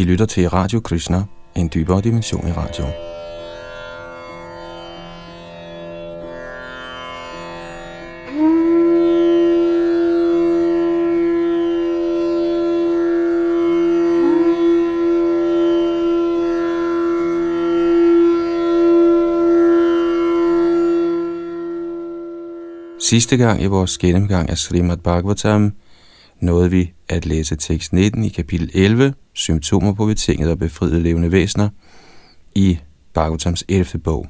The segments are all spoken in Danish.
I lytter til Radio Krishna, en dybere dimension i radio. Sidste gang i vores gennemgang af Srimad Bhagavatam nåede vi at læse tekst 19 i kapitel 11, symptomer på betinget og befriede levende væsener, i Bhagavatams 11. bog.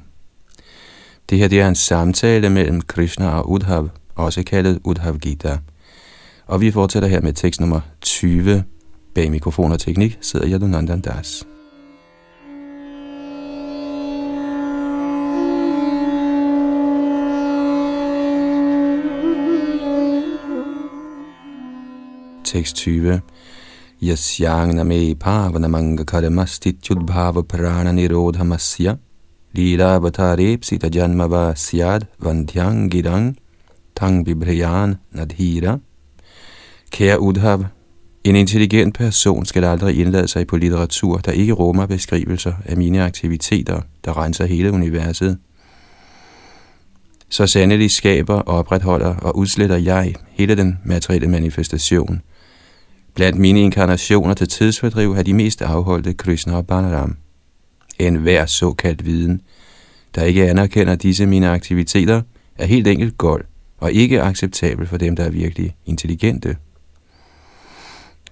Det her det er en samtale mellem Krishna og Udhav, også kaldet Udhav Gita. Og vi fortsætter her med tekst nummer 20. Bag mikrofon og teknik sidder Yadunandan Das. Tekst 20. Yasyang name pavanamanga bhav prana nirodhamasya lila avatarepsita janmava syad vandhyang girang tang vibhrayan nadhira. Kære Udhav, en intelligent person skal aldrig indlade sig på litteratur, der ikke rummer beskrivelser af mine aktiviteter, der renser hele universet. Så sandelig skaber, opretholder og udsletter jeg hele den materielle manifestation – Blandt mine inkarnationer til tidsfordriv har de mest afholdte Krishna og Balaram. En hver såkaldt viden, der ikke anerkender disse mine aktiviteter, er helt enkelt gold og ikke acceptabel for dem, der er virkelig intelligente.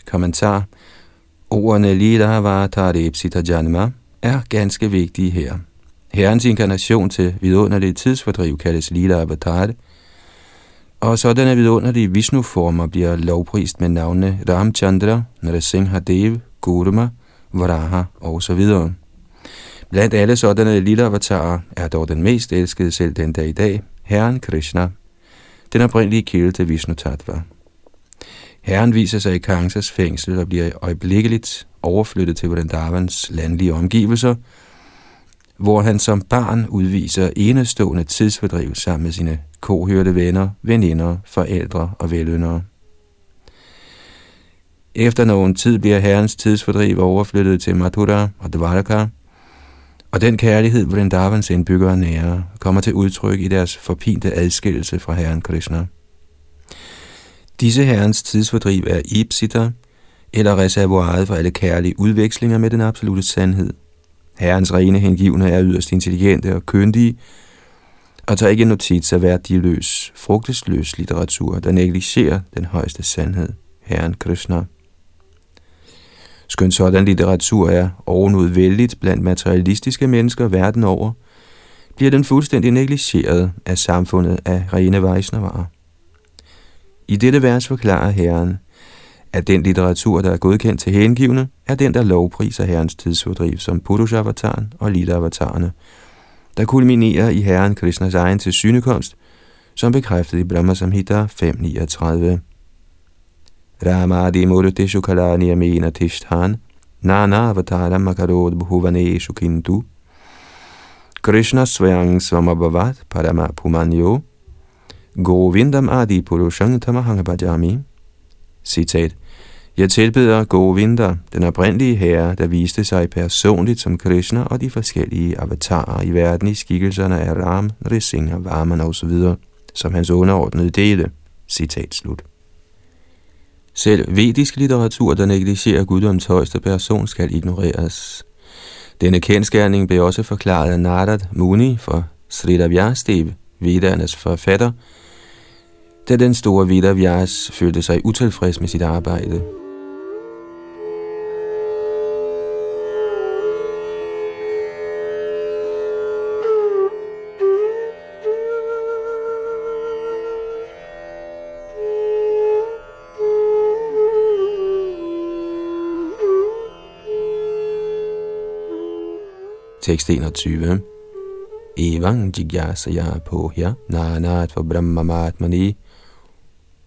Kommentar Ordene Lila Vatarepsita Janma er ganske vigtige her. Herrens inkarnation til vidunderligt tidsfordriv kaldes Lila Avatar, og sådanne vidunderlige Vishnu-former bliver lovprist med navnene Ramchandra, Nrasingha Dev, Guruma, Varaha osv. Blandt alle sådanne lille avatarer er dog den mest elskede selv den dag i dag, Herren Krishna, den oprindelige kilde til Vishnu Tattva. Herren viser sig i Kangsas fængsel og bliver øjeblikkeligt overflyttet til Vrindavans landlige omgivelser, hvor han som barn udviser enestående tidsfordriv sammen med sine kohørte venner, veninder, forældre og veløndere. Efter nogen tid bliver herrens tidsfordriv overflyttet til Mathura og Dvaraka, og den kærlighed, Vrindavans indbyggere nære, kommer til udtryk i deres forpinte adskillelse fra herren Krishna. Disse herrens tidsfordriv er Ipsita, eller reservoiret for alle kærlige udvekslinger med den absolute sandhed. Herrens rene hengivne er yderst intelligente og kyndige, og tager ikke notits af værdiløs, frugtesløs litteratur, der negligerer den højeste sandhed, Herren Krishna. Skønt sådan litteratur er ovenudvældigt blandt materialistiske mennesker verden over, bliver den fuldstændig negligeret af samfundet af rene Vaishnavarer. I dette vers forklarer Herren, at den litteratur, der er godkendt til hengivne, er den, der lovpriser Herrens tidsfordriv som Purusha-avataren og Lila-avatarerne, der kulminerer i Herren Krishnas egen til synekomst, som bekræftet i Brahma Samhita 5.39. Ramadi Murti Shukalani Amena Tishthan Nana Avatara Makarod Bhuvane Shukindu Krishna Svayang Svamabhavat Parama Pumanyo Govindam Adi Purushang Tamahangabhajami Citat jeg tilbeder Govinda, den oprindelige herre, der viste sig personligt som Krishna og de forskellige avatarer i verden i skikkelserne af Ram, Risingha, Varman osv., som hans underordnede dele. Citat slut. Selv vedisk litteratur, der negligerer guddoms højeste person, skal ignoreres. Denne kendskærning blev også forklaret af Narad Muni for Srida Vyastev, Vedaernes forfatter, da den store Vida Vyas følte sig utilfreds med sit arbejde. Tekst 21. Evang jigyasaya pohya nanat for brahmamatmani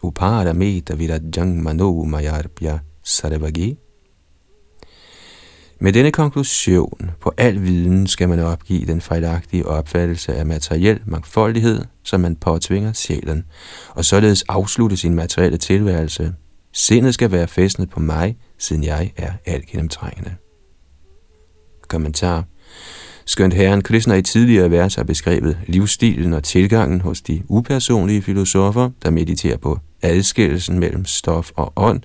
uparameta virajang mano mayarpya sarvagi. Med denne konklusion på al viden skal man opgive den fejlagtige opfattelse af e materiel mangfoldighed, som man påtvinger sjælen, og således afslutte sin materielle tilværelse. Sindet skal være fæstnet på mig, siden jeg er alt gennemtrængende. Kommentar Skønt herren Krishna i tidligere vers har beskrevet livsstilen og tilgangen hos de upersonlige filosofer, der mediterer på adskillelsen mellem stof og ånd,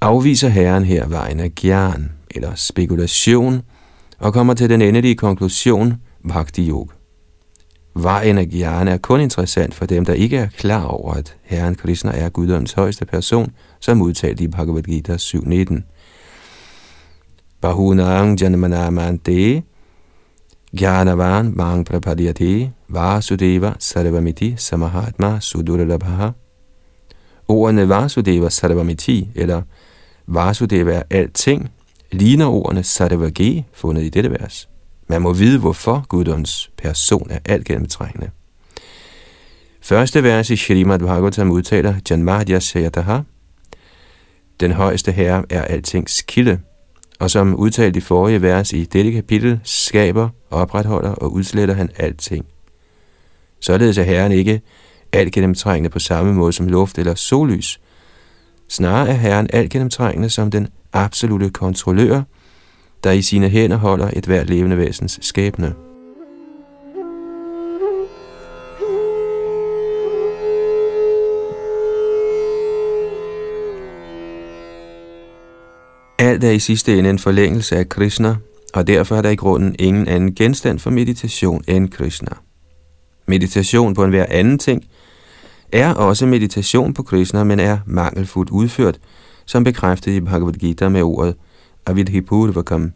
afviser herren her vejen af gjern eller spekulation og kommer til den endelige konklusion, Bhakti Yoga. Vejen af gjerne er kun interessant for dem, der ikke er klar over, at Herren Krishna er Guddoms højeste person, som udtalt i Bhagavad Gita 7.19. Bahunang Janmanamante Gyanavan Mang Prapadyate Vasudeva Sarvamiti Samahatma Sudurlabha Ordene Vasudeva Sarvamiti eller Vasudeva er alting, ligner ordene Sarvagi fundet i dette vers. Man må vide, hvorfor Guddoms person er alt gennemtrængende. Første vers i Shrimad Bhagavatam udtaler Janmadya Sayataha. Den højeste herre er altings kilde og som udtalt i forrige vers i dette kapitel, skaber, opretholder og udsletter han alting. Således er Herren ikke alt gennemtrængende på samme måde som luft eller sollys. Snarere er Herren alt gennemtrængende som den absolute kontrollør, der i sine hænder holder et hvert levende væsens skæbne. Alt er i sidste ende en forlængelse af Krishna, og derfor er der i grunden ingen anden genstand for meditation end Krishna. Meditation på enhver anden ting er også meditation på Krishna, men er mangelfuldt udført, som bekræftet i Bhagavad Gita med ordet Avidhipurvakam.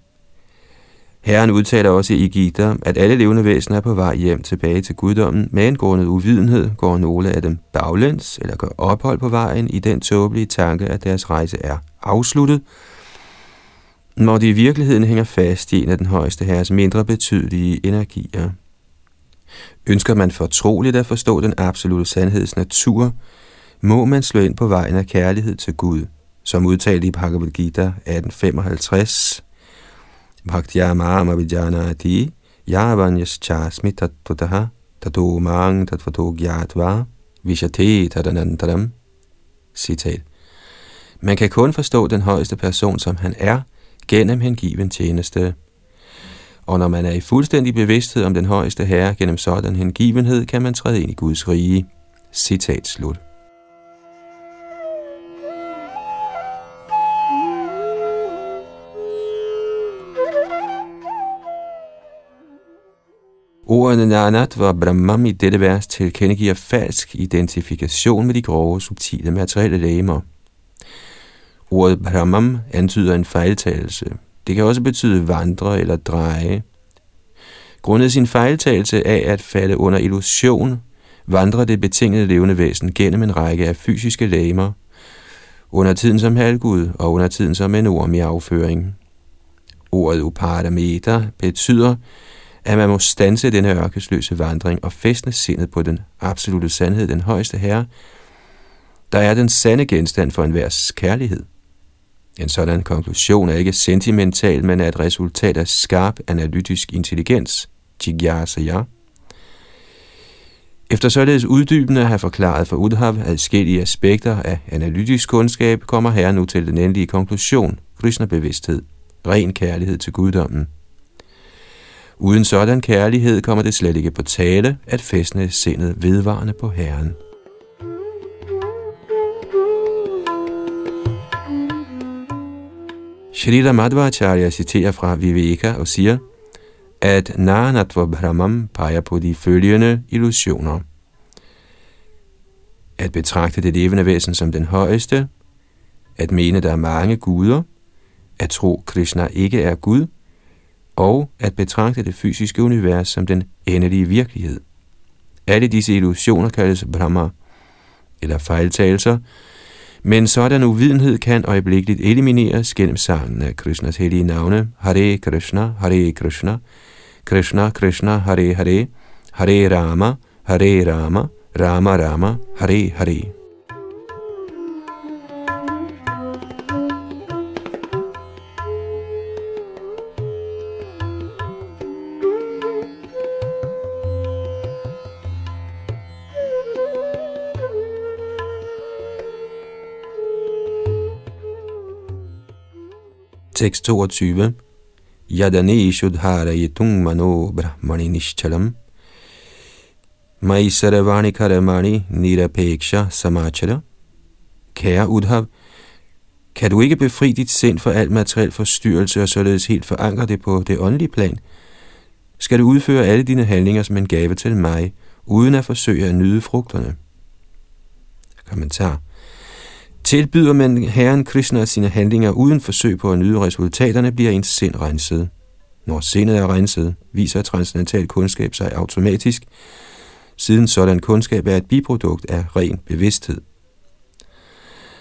Herren udtaler også i Gita, at alle levende væsener er på vej hjem tilbage til guddommen, men grundet uvidenhed går nogle af dem baglæns eller gør ophold på vejen i den tåbelige tanke, at deres rejse er afsluttet, når de i virkeligheden hænger fast i en af den højeste herres mindre betydelige energier. Ønsker man fortroligt at forstå den absolute sandheds natur, må man slå ind på vejen af kærlighed til Gud, som udtalt i Bhagavad Gita 1855. Bhaktyamama vidyana adi yavanyas chasmi tattutaha tato mang tatvato gyatva vishate tadanantaram. Citat. Man kan kun forstå den højeste person, som han er, gennem hengiven tjeneste. Og når man er i fuldstændig bevidsthed om den højeste herre gennem sådan hengivenhed, kan man træde ind i Guds rige. Citat slut. Ordene Nanat var Brahmam i dette vers tilkendegiver falsk identifikation med de grove, subtile materielle lægemer. Ordet Brahmam antyder en fejltagelse. Det kan også betyde vandre eller dreje. Grundet sin fejltagelse af at falde under illusion, vandrer det betingede levende væsen gennem en række af fysiske lamer, under tiden som halvgud og under tiden som en orm i afføring. Ordet upadameta betyder, at man må stanse denne ørkesløse vandring og fæstne sindet på den absolute sandhed, den højeste herre, der er den sande genstand for enhver kærlighed. En sådan konklusion er ikke sentimental, men er et resultat af skarp analytisk intelligens, jigyasaya. Efter således uddybende at have forklaret for Udhav adskillige aspekter af analytisk kundskab, kommer her nu til den endelige konklusion, Krishna-bevidsthed, ren kærlighed til guddommen. Uden sådan kærlighed kommer det slet ikke på tale at fæstne sindet vedvarende på Herren. Shrita Madhvacharya citerer fra Viveka og siger, at Nanatva Brahmam peger på de følgende illusioner. At betragte det levende væsen som den højeste, at mene, der er mange guder, at tro, Krishna ikke er Gud, og at betragte det fysiske univers som den endelige virkelighed. Alle disse illusioner kaldes Brahma, eller fejltagelser, men sådan uvidenhed kan øjeblikkeligt elimineres gennem sangen af Krishnas hellige navne, Hare Krishna, Hare Krishna, Krishna Krishna, Hare Hare, Hare Rama, Hare Rama, Rama Rama, Hare Hare. Tekst 22. Yadane Shudharayitung Mano Brahmani Nishchalam Mai Saravani Karamani Nirapeksha Samachara Kære Udhav, kan du ikke befri dit sind for alt materiel forstyrrelse og således helt forankre det på det åndelige plan, skal du udføre alle dine handlinger som en gave til mig, uden at forsøge at nyde frugterne. Kommentar. Tilbyder man Herren Krishna sine handlinger uden forsøg på at nyde resultaterne, bliver ens sind renset. Når sindet er renset, viser transcendental kundskab sig automatisk, siden sådan kundskab er et biprodukt af ren bevidsthed.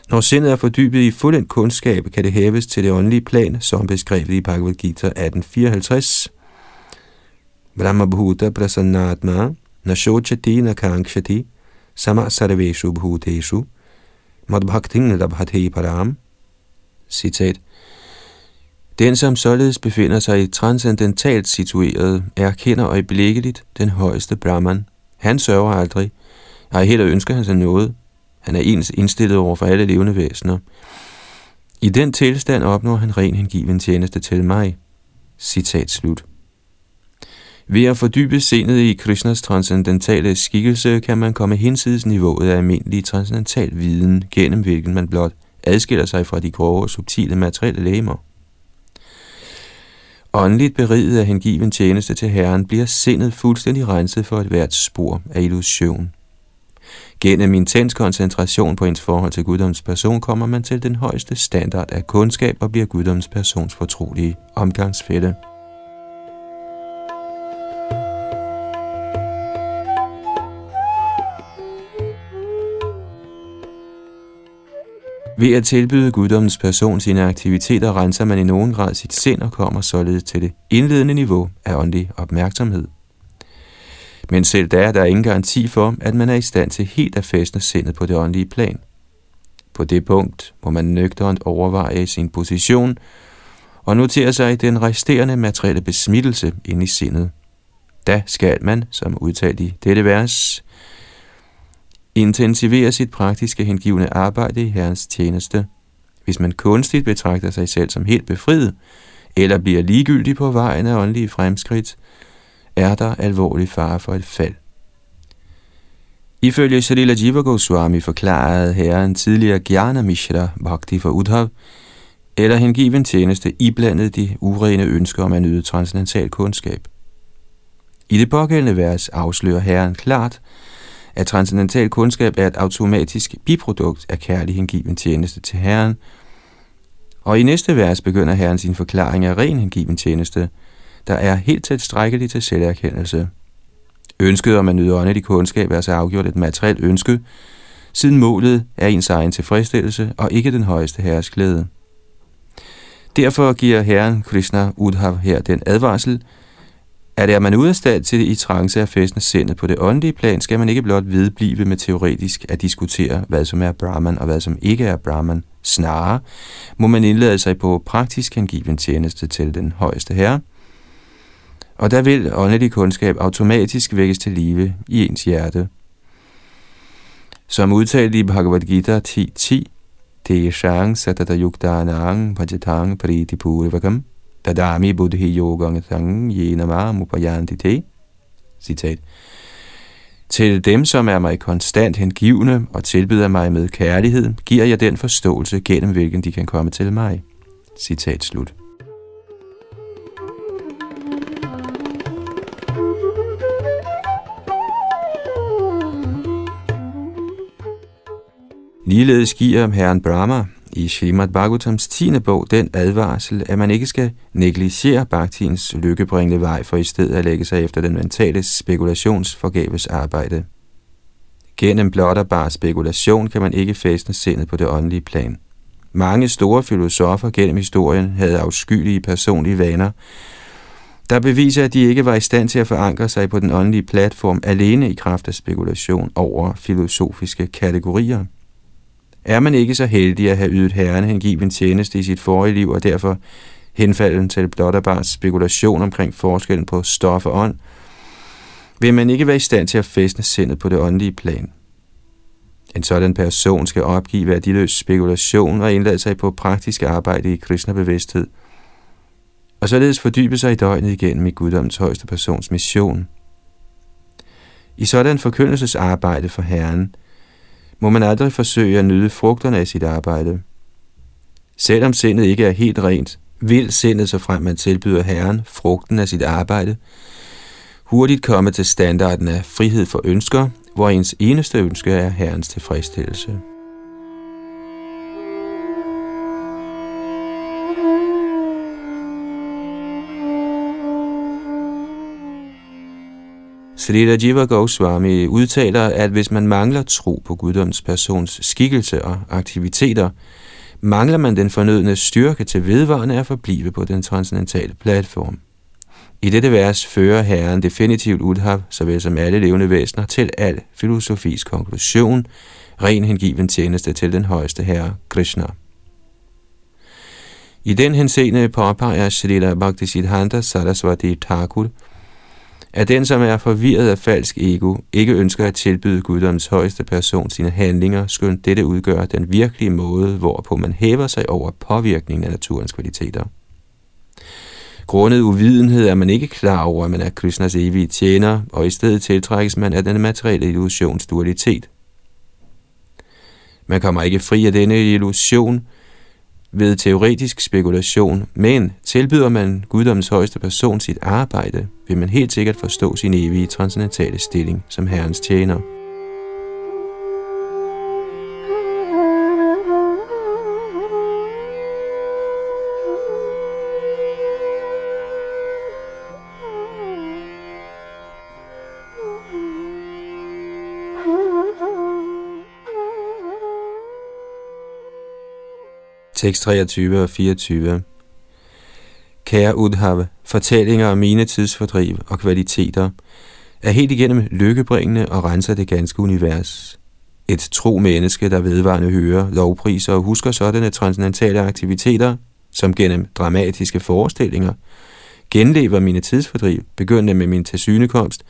Når sindet er fordybet i fuldendt kundskab, kan det hæves til det åndelige plan, som beskrevet i Bhagavad Gita 1854. Brahma Bhuta Prasannatma Nashochati Nakankshati Sama Sarveshu Bhuteshu Madbhakting Labhate Param Citat Den, som således befinder sig i transcendentalt situeret, erkender øjeblikkeligt den højeste Brahman. Han sørger aldrig, ej heller ønsker han sig noget, han er ens indstillet over for alle levende væsener. I den tilstand opnår han ren hengiven tjeneste til mig. Citat slut. Ved at fordybe sindet i Krishnas transcendentale skikkelse, kan man komme hinsides niveauet af almindelig transcendental viden, gennem hvilken man blot adskiller sig fra de grove og subtile materielle lægemer. Åndeligt beriget af hengiven tjeneste til Herren, bliver sindet fuldstændig renset for et hvert spor af illusion. Gennem intens koncentration på ens forhold til Guddoms person kommer man til den højeste standard af kundskab og bliver Guddoms persons fortrolige omgangsfælde. Ved at tilbyde guddommens person sine aktiviteter, renser man i nogen grad sit sind og kommer således til det indledende niveau af åndelig opmærksomhed. Men selv der er der ingen garanti for, at man er i stand til helt at fæstne sindet på det åndelige plan. På det punkt må man nøgternt overveje sin position og notere sig den resterende materielle besmittelse ind i sindet. Da skal man, som udtalt i dette vers, intensivere sit praktiske hengivende arbejde i Herrens tjeneste. Hvis man kunstigt betragter sig selv som helt befriet, eller bliver ligegyldig på vejen af åndelige fremskridt, er der alvorlig fare for et fald. Ifølge Shalila Jiva Goswami forklarede herren tidligere Gyana Mishra Bhakti for Udhav, eller hengiven tjeneste iblandet de urene ønsker om at nyde transcendental kundskab. I det pågældende vers afslører herren klart, at transcendental kundskab er et automatisk biprodukt af kærlig hengiven tjeneste til herren, og i næste vers begynder herren sin forklaring af ren hengiven tjeneste – der er helt tilstrækkelig til selverkendelse. Ønsket om at nyde åndelig kundskab er så afgjort et materielt ønske, siden målet er ens egen tilfredsstillelse og ikke den højeste herres glæde. Derfor giver Herren Krishna Udhav her den advarsel, at er man ude af stand til i trance af fæstende sindet på det åndelige plan, skal man ikke blot vedblive med teoretisk at diskutere, hvad som er Brahman og hvad som ikke er Brahman. Snarere må man indlade sig på praktisk hengiven tjeneste til den højeste herre, og der vil åndelig kundskab automatisk vækkes til live i ens hjerte. Som udtalt i Bhagavad Gita 10.10, Teshang satata yuktanang bhajatang priti purvakam dadami buddhi yogang sang yenama mupayanti te. Citat. Til dem, som er mig konstant hengivne og tilbyder mig med kærlighed, giver jeg den forståelse, gennem hvilken de kan komme til mig. Citat slut. Ligeledes giver herren Brahma i Srimad Bhagavatams 10. bog den advarsel, at man ikke skal negligere Bhaktiens lykkebringende vej, for i stedet at lægge sig efter den mentale spekulationsforgæves arbejde. Gennem blot og bare spekulation kan man ikke fæstne sindet på det åndelige plan. Mange store filosofer gennem historien havde afskyelige personlige vaner, der beviser, at de ikke var i stand til at forankre sig på den åndelige platform alene i kraft af spekulation over filosofiske kategorier. Er man ikke så heldig at have ydet herren hengiven tjeneste i sit forrige liv, og derfor henfalden til blot og bare spekulation omkring forskellen på stof og ånd, vil man ikke være i stand til at fæstne sindet på det åndelige plan. En sådan person skal opgive værdiløs spekulation og indlade sig på praktisk arbejde i kristne bevidsthed, og således fordybe sig i døgnet igennem i guddoms højeste persons mission. I sådan forkyndelsesarbejde for Herren må man aldrig forsøge at nyde frugterne af sit arbejde. Selvom sindet ikke er helt rent, vil sindet, så frem man tilbyder Herren frugten af sit arbejde, hurtigt komme til standarden af frihed for ønsker, hvor ens eneste ønske er Herrens tilfredsstillelse. Srila Jiva Goswami udtaler, at hvis man mangler tro på guddoms persons skikkelse og aktiviteter, mangler man den fornødne styrke til vedvarende at forblive på den transcendentale platform. I dette vers fører Herren definitivt Udhav, såvel som alle levende væsener, til al filosofis konklusion, ren hengiven tjeneste til den højeste herre, Krishna. I den henseende påpeger Srila Bhaktisiddhanta Saraswati Thakur, at den, som er forvirret af falsk ego, ikke ønsker at tilbyde guddoms højeste person sine handlinger, skønt dette udgør den virkelige måde, hvorpå man hæver sig over påvirkningen af naturens kvaliteter. Grundet uvidenhed er man ikke klar over, at man er Krishnas evige tjener, og i stedet tiltrækkes man af den materielle illusions dualitet. Man kommer ikke fri af denne illusion, ved teoretisk spekulation, men tilbyder man guddommens højeste person sit arbejde, vil man helt sikkert forstå sin evige transcendentale stilling som Herrens tjener. Tekst 23 og 24. Kære Udhave, fortællinger om mine tidsfordriv og kvaliteter er helt igennem lykkebringende og renser det ganske univers. Et tro menneske, der vedvarende hører, lovpriser og husker sådanne transcendentale aktiviteter, som gennem dramatiske forestillinger, genlever mine tidsfordriv, begyndende med min tilsynekomst,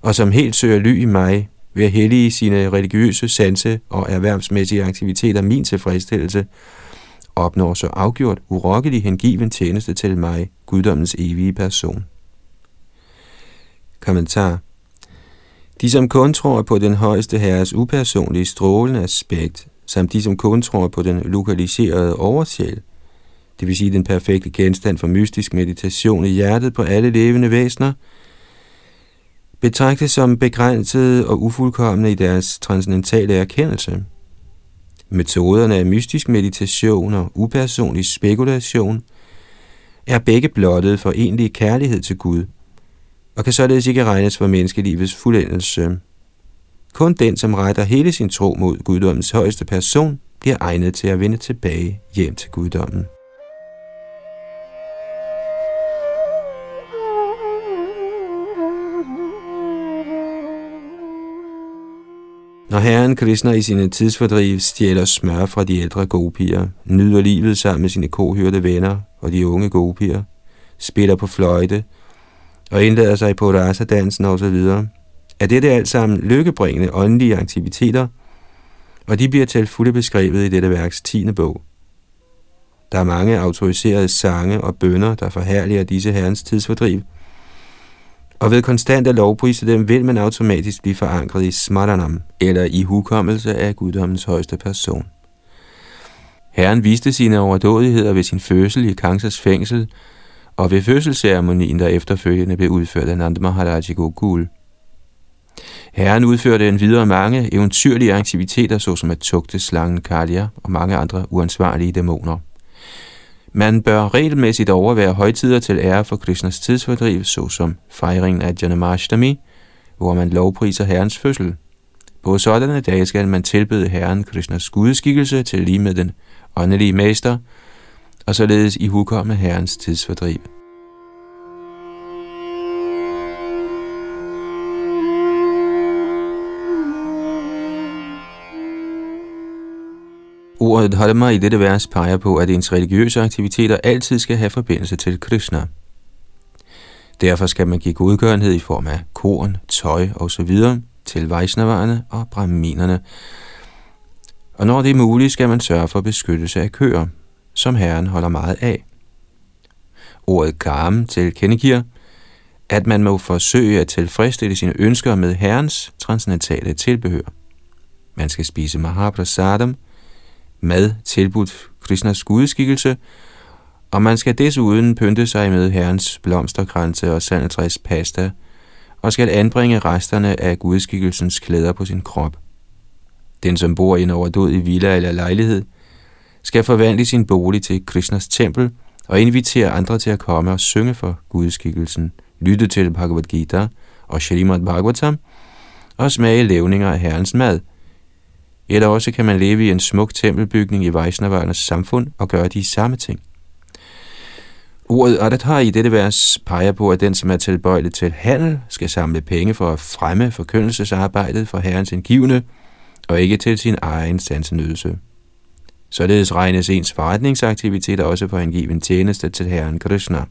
og som helt søger ly i mig, ved at hellige sine religiøse, sanse og erhvervsmæssige aktiviteter min tilfredsstillelse, opnår så afgjort urokkelig hengiven tjeneste til mig, guddommens evige person. Kommentar De, som kun tror på den højeste herres upersonlige strålende aspekt, samt de, som kun tror på den lokaliserede oversjæl, det vil sige den perfekte genstand for mystisk meditation i hjertet på alle levende væsener, betragtes som begrænsede og ufuldkommende i deres transcendentale erkendelse. Metoderne af mystisk meditation og upersonlig spekulation er begge blottet for egentlig kærlighed til Gud, og kan således ikke regnes for menneskelivets fuldendelse. Kun den, som retter hele sin tro mod guddommens højeste person, bliver egnet til at vende tilbage hjem til guddommen. Når herren Krishna i sine tidsfordriv stjæler smør fra de ældre gopier, nyder livet sammen med sine kohørte venner og de unge gopier, spiller på fløjte og indlader sig på rasa-dansen osv., er det alt sammen lykkebringende åndelige aktiviteter, og de bliver til fulde beskrevet i dette værks 10. bog. Der er mange autoriserede sange og bønder, der forhærliger disse herrens tidsfordriv, og ved konstant at lovprise dem, vil man automatisk blive forankret i smaranam, eller i hukommelse af guddommens højeste person. Herren viste sine overdådigheder ved sin fødsel i Kansas fængsel, og ved fødselsceremonien, der efterfølgende blev udført af Nanda Maharaj i Gokul. Herren udførte en videre mange eventyrlige aktiviteter, såsom at tugte slangen Kalia og mange andre uansvarlige dæmoner. Man bør regelmæssigt overvære højtider til ære for Krishnas tidsfordriv, såsom fejringen af Janamashtami, hvor man lovpriser herrens fødsel. På sådanne dage skal man tilbede herren Krishnas gudskikkelse til lige med den åndelige mester, og således i hukomme herrens tidsfordriv. Ordet dharma i dette vers peger på, at ens religiøse aktiviteter altid skal have forbindelse til Krishna. Derfor skal man give godgørenhed i form af korn, tøj osv. til vejsnavarerne og brahminerne. Og når det er muligt, skal man sørge for beskyttelse af køer, som herren holder meget af. Ordet karm tilkendegiver, at man må forsøge at tilfredsstille sine ønsker med Herrens transcendentale tilbehør. Man skal spise Mahaprasadam, mad tilbudt Krishnas gudeskikkelse, og man skal desuden pynte sig med Herrens blomsterkranse og sandeltræs pasta, og skal anbringe resterne af gudskikkelsens klæder på sin krop. Den, som bor i en overdådig villa eller lejlighed, skal forvandle sin bolig til Krishnas tempel og invitere andre til at komme og synge for gudskikkelsen, lytte til Bhagavad Gita og Shrimad Bhagavatam og smage levninger af herrens mad. Eller også kan man leve i en smuk tempelbygning i Vaisnavarnas samfund og gøre de samme ting. Ordet Adathar i dette vers peger på, at den, som er tilbøjelig til handel, skal samle penge for at fremme forkyndelsesarbejdet for herrens indgivende, og ikke til sin egen sansenydelse. Således regnes ens forretningsaktiviteter også for en given tjeneste til herren Krishna.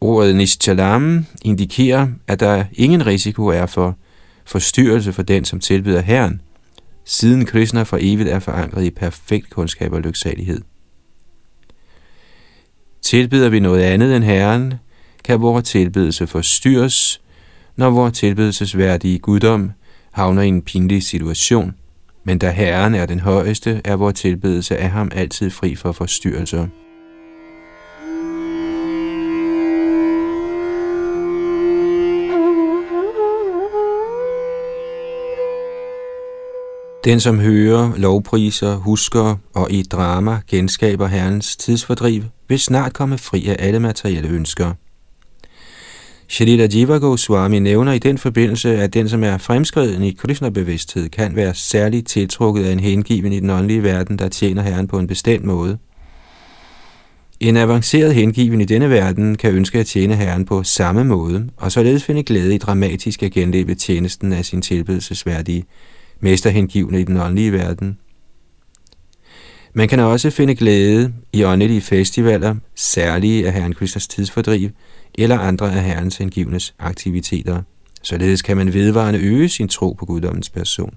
Ordet Nishchalam indikerer, at der ingen risiko er for forstyrrelse for den, som tilbyder herren, siden Krishna for evigt er forankret i perfekt kundskab og lyksalighed. Tilbyder vi noget andet end Herren, kan vores tilbedelse forstyrres, når vores tilbedelsesværdige guddom havner i en pinlig situation. Men da Herren er den højeste, er vores tilbedelse af ham altid fri for forstyrrelser. Den, som hører, lovpriser, husker og i drama genskaber Herrens tidsfordriv, vil snart komme fri af alle materielle ønsker. Shalita Jiva Goswami nævner i den forbindelse, at den, som er fremskreden i Krishna-bevidsthed, kan være særligt tiltrukket af en hengiven i den åndelige verden, der tjener Herren på en bestemt måde. En avanceret hengiven i denne verden kan ønske at tjene Herren på samme måde, og således finde glæde i dramatisk at genleve tjenesten af sin tilbedelsesværdige mesterhengivne i den åndelige verden. Man kan også finde glæde i åndelige festivaler, særlige af Herren Kristers tidsfordriv, eller andre af Herrens hengivnes aktiviteter. Således kan man vedvarende øge sin tro på guddommens person.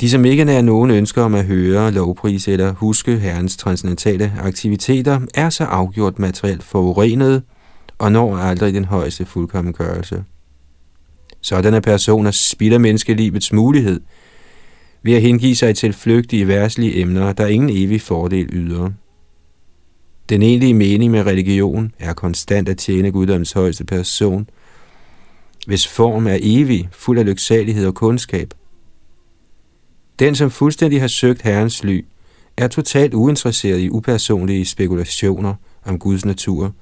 De, som ikke er nogen ønsker om at høre, lovpris eller huske Herrens transcendentale aktiviteter, er så afgjort materielt forurenet og når aldrig den højeste fuldkommengørelse. Sådanne personer spilder menneskelivets mulighed ved at hengive sig til flygtige værtslige emner, der ingen evig fordel yder. Den egentlige mening med religion er konstant at tjene guddoms højeste person, hvis form er evig, fuld af lyksalighed og kundskab. Den, som fuldstændig har søgt Herrens ly, er totalt uinteresseret i upersonlige spekulationer om Guds natur,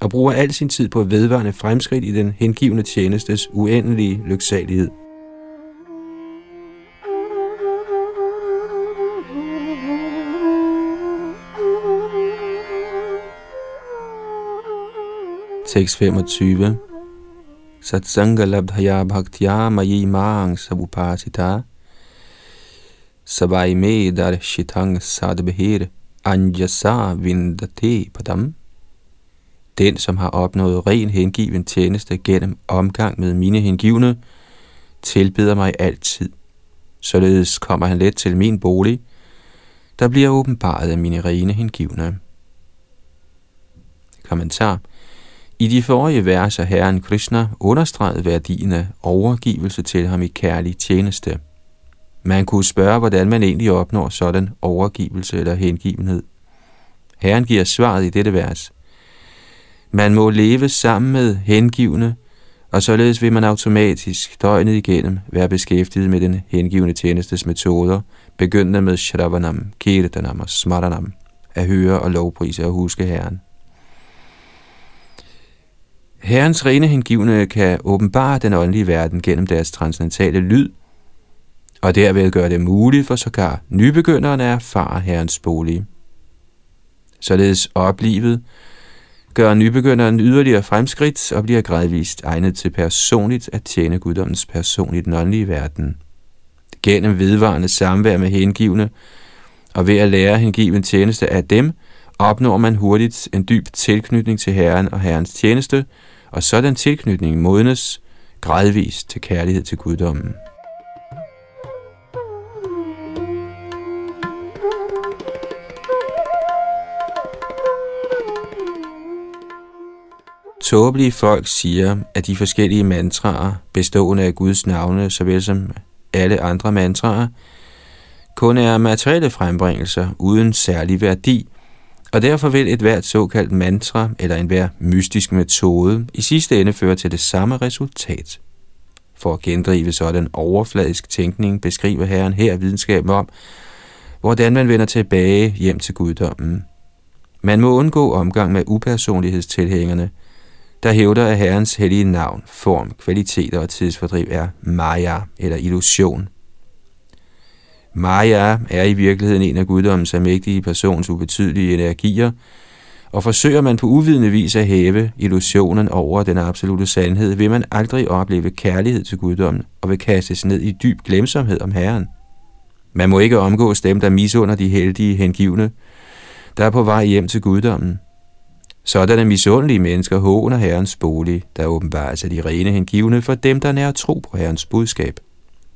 og bruger al sin tid på vedvarende fremskridt i den hengivende tjenestes uendelige lyksalighed. Tekst 25 Satsanga labdhaya bhaktya mayi mang sabupasita Sabai me dar shitang sadbhir anjasa vindate padam den, som har opnået ren hengiven tjeneste gennem omgang med mine hengivne, tilbeder mig altid. Således kommer han let til min bolig, der bliver åbenbaret af mine rene hengivne. Kommentar I de forrige vers af Herren Krishna understregede værdien af overgivelse til ham i kærlig tjeneste. Man kunne spørge, hvordan man egentlig opnår sådan overgivelse eller hengivenhed. Herren giver svaret i dette vers – man må leve sammen med hengivne, og således vil man automatisk døgnet igennem være beskæftiget med den hengivne tjenestes metoder, begyndende med Shravanam, Kirtanam og Smaranam, at høre og lovprise og huske Herren. Herrens rene hengivne kan åbenbare den åndelige verden gennem deres transcendentale lyd, og derved gøre det muligt for sågar nybegynderne at erfare Herrens bolig. Således oplivet gør nybegynderen yderligere fremskridt og bliver gradvist egnet til personligt at tjene guddommens person i den åndelige verden. Gennem vedvarende samvær med hengivne og ved at lære hengiven tjeneste af dem, opnår man hurtigt en dyb tilknytning til Herren og Herrens tjeneste, og sådan tilknytning modnes gradvist til kærlighed til guddommen. Tåbelige folk siger, at de forskellige mantraer, bestående af Guds navne, såvel som alle andre mantraer, kun er materielle frembringelser uden særlig værdi, og derfor vil et hvert såkaldt mantra eller enhver mystisk metode i sidste ende føre til det samme resultat. For at gendrive sådan overfladisk tænkning beskriver Herren her videnskaben om, hvordan man vender tilbage hjem til guddommen. Man må undgå omgang med upersonlighedstilhængerne, der hævder, at Herrens hellige navn, form, kvaliteter og tidsfordriv er Maya eller illusion. Maya er i virkeligheden en af guddommens almægtige persons ubetydelige energier, og forsøger man på uvidende vis at hæve illusionen over den absolute sandhed, vil man aldrig opleve kærlighed til guddommen og vil kastes ned i dyb glemsomhed om Herren. Man må ikke omgås dem, der misunder de heldige hengivne, der er på vej hjem til guddommen. Sådanne misundelige mennesker håner Herrens bolig, der åbenbarer sig de rene hengivne for dem, der nær tro på Herrens budskab.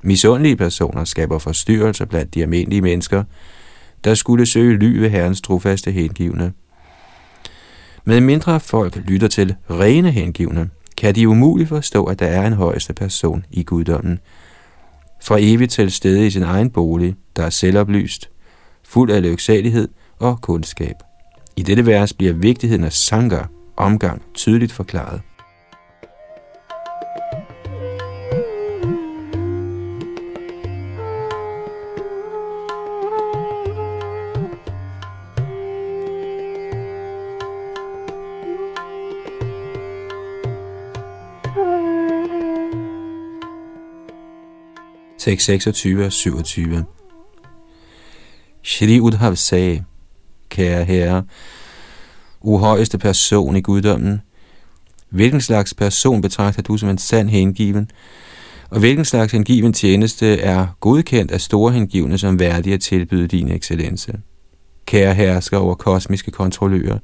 Misundelige personer skaber forstyrrelser blandt de almindelige mennesker, der skulle søge ly ved Herrens trofaste hengivne. Med mindre folk lytter til rene hengivne, kan de umuligt forstå, at der er en højeste person i guddommen, for evigt til stede i sin egen bolig, der er selvoplyst, fuld af lyksalighed og kundskab. I dette vers bliver vigtigheden af sanger, omgang, tydeligt forklaret. Tekst 26 og 27. Shri Udhav sagde, kære herre, uhøjeste person i guddommen, hvilken slags person betragter du som en sand hengiven, og hvilken slags hengiven tjeneste er godkendt af store hengivne som værdige at tilbyde din excellence? Kære hersker over kosmiske kontrollører,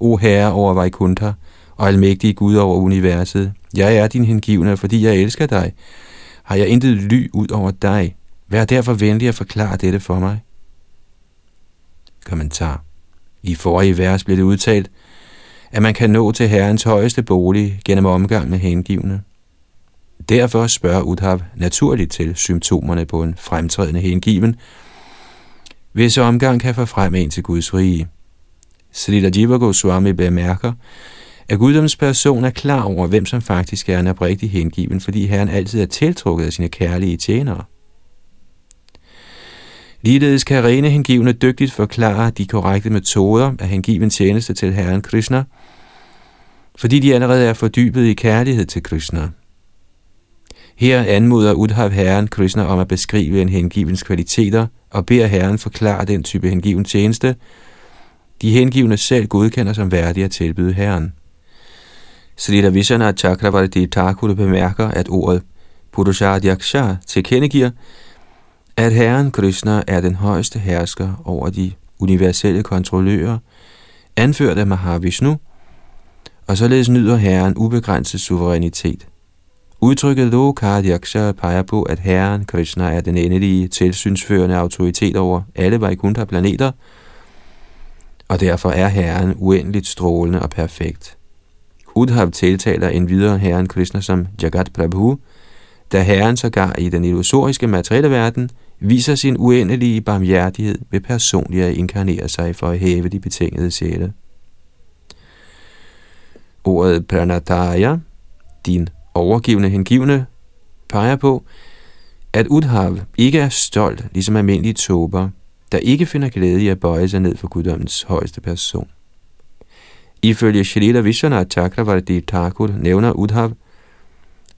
o herre over Vaikuntha, og almægtige Gud over universet, jeg er din hengivne, fordi jeg elsker dig, har jeg intet ly ud over dig. Vær derfor venlig at forklare dette for mig. Kommentar. I forrige vers blev det udtalt, at man kan nå til Herrens højeste bolig gennem omgang med hengivne. Derfor spørger Udhav naturligt til symptomerne på en fremtrædende hengiven, hvis omgang kan få frem en til Guds rige. Srila Jiva Goswami bemærker, at guddoms person er klar over, hvem som faktisk er en oprigtig hengiven, fordi Herren altid er tiltrukket af sine kærlige tjenere. Ligeledes kan rene hengivne dygtigt forklare de korrekte metoder af hengiven tjeneste til Herren Krishna, fordi de allerede er fordybet i kærlighed til Krishna. Her anmoder Udhav Herren Krishna om at beskrive en hengivens kvaliteter og beder Herren forklare den type hengiven tjeneste, de hengivne selv godkender som værdige at tilbyde Herren. Srila Vishana Chakravarti Thakur bemærker, at ordet Purushadyaksha tilkendegiver, at Herren Krishna er den højeste hersker over de universelle kontrollører, anført af Mahavishnu, og således nyder Herren ubegrænset suverænitet. Udtrykket Lokadyaksha peger på, at Herren Krishna er den endelige tilsynsførende autoritet over alle Vaikuntha-planeter, og derfor er Herren uendeligt strålende og perfekt. Udhav tiltaler en videre herren Krishna som Jagat Prabhu, da herren sågar i den illusoriske materielle verden viser sin uendelige barmhjertighed ved personligt at inkarnere sig for at hæve de betingede sjæle. Ordet Pranataya, din overgivende hengivne, peger på, at Udhav ikke er stolt, ligesom almindelige tober, der ikke finder glæde i at bøje sig ned for guddommens højeste person. Ifølge Shalila Vishwanath Chakravarti Thakur nævner Udhav,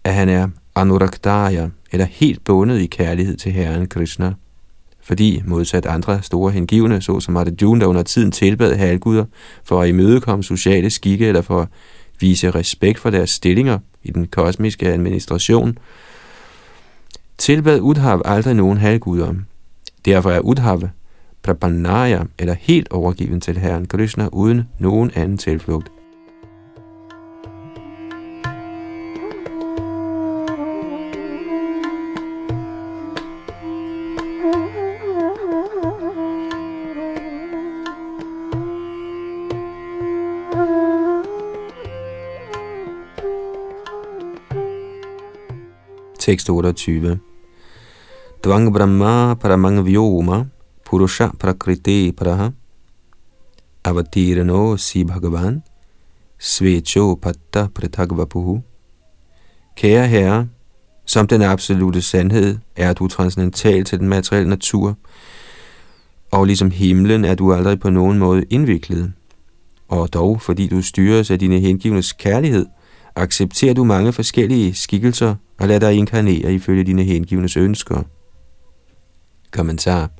at han er anuraktaya, eller helt bundet i kærlighed til Herren Krishna. Fordi modsat andre store hengivne, såsom Arjuna, der under tiden tilbad halvguder for at imødekomme sociale skikke eller for at vise respekt for deres stillinger i den kosmiske administration, tilbad Udhav aldrig nogen halvguder. Derfor er Udhav Prapanaya, eller helt overgiven til Herren Krishna uden nogen anden tilflugt. Tekst 28. Dvang Brahma Paramang Vyoma Purusha Prakriti Praha Avatirano Si Bhagavan Svecho Patta Pritagvapuhu Kære Herre, som den absolute sandhed er du transcendental til den materielle natur, og ligesom himlen er du aldrig på nogen måde indviklet. Og dog, fordi du styres af dine hengivnes kærlighed, accepterer du mange forskellige skikkelser og lader dig inkarnere ifølge dine hengivnes ønsker. Kommentar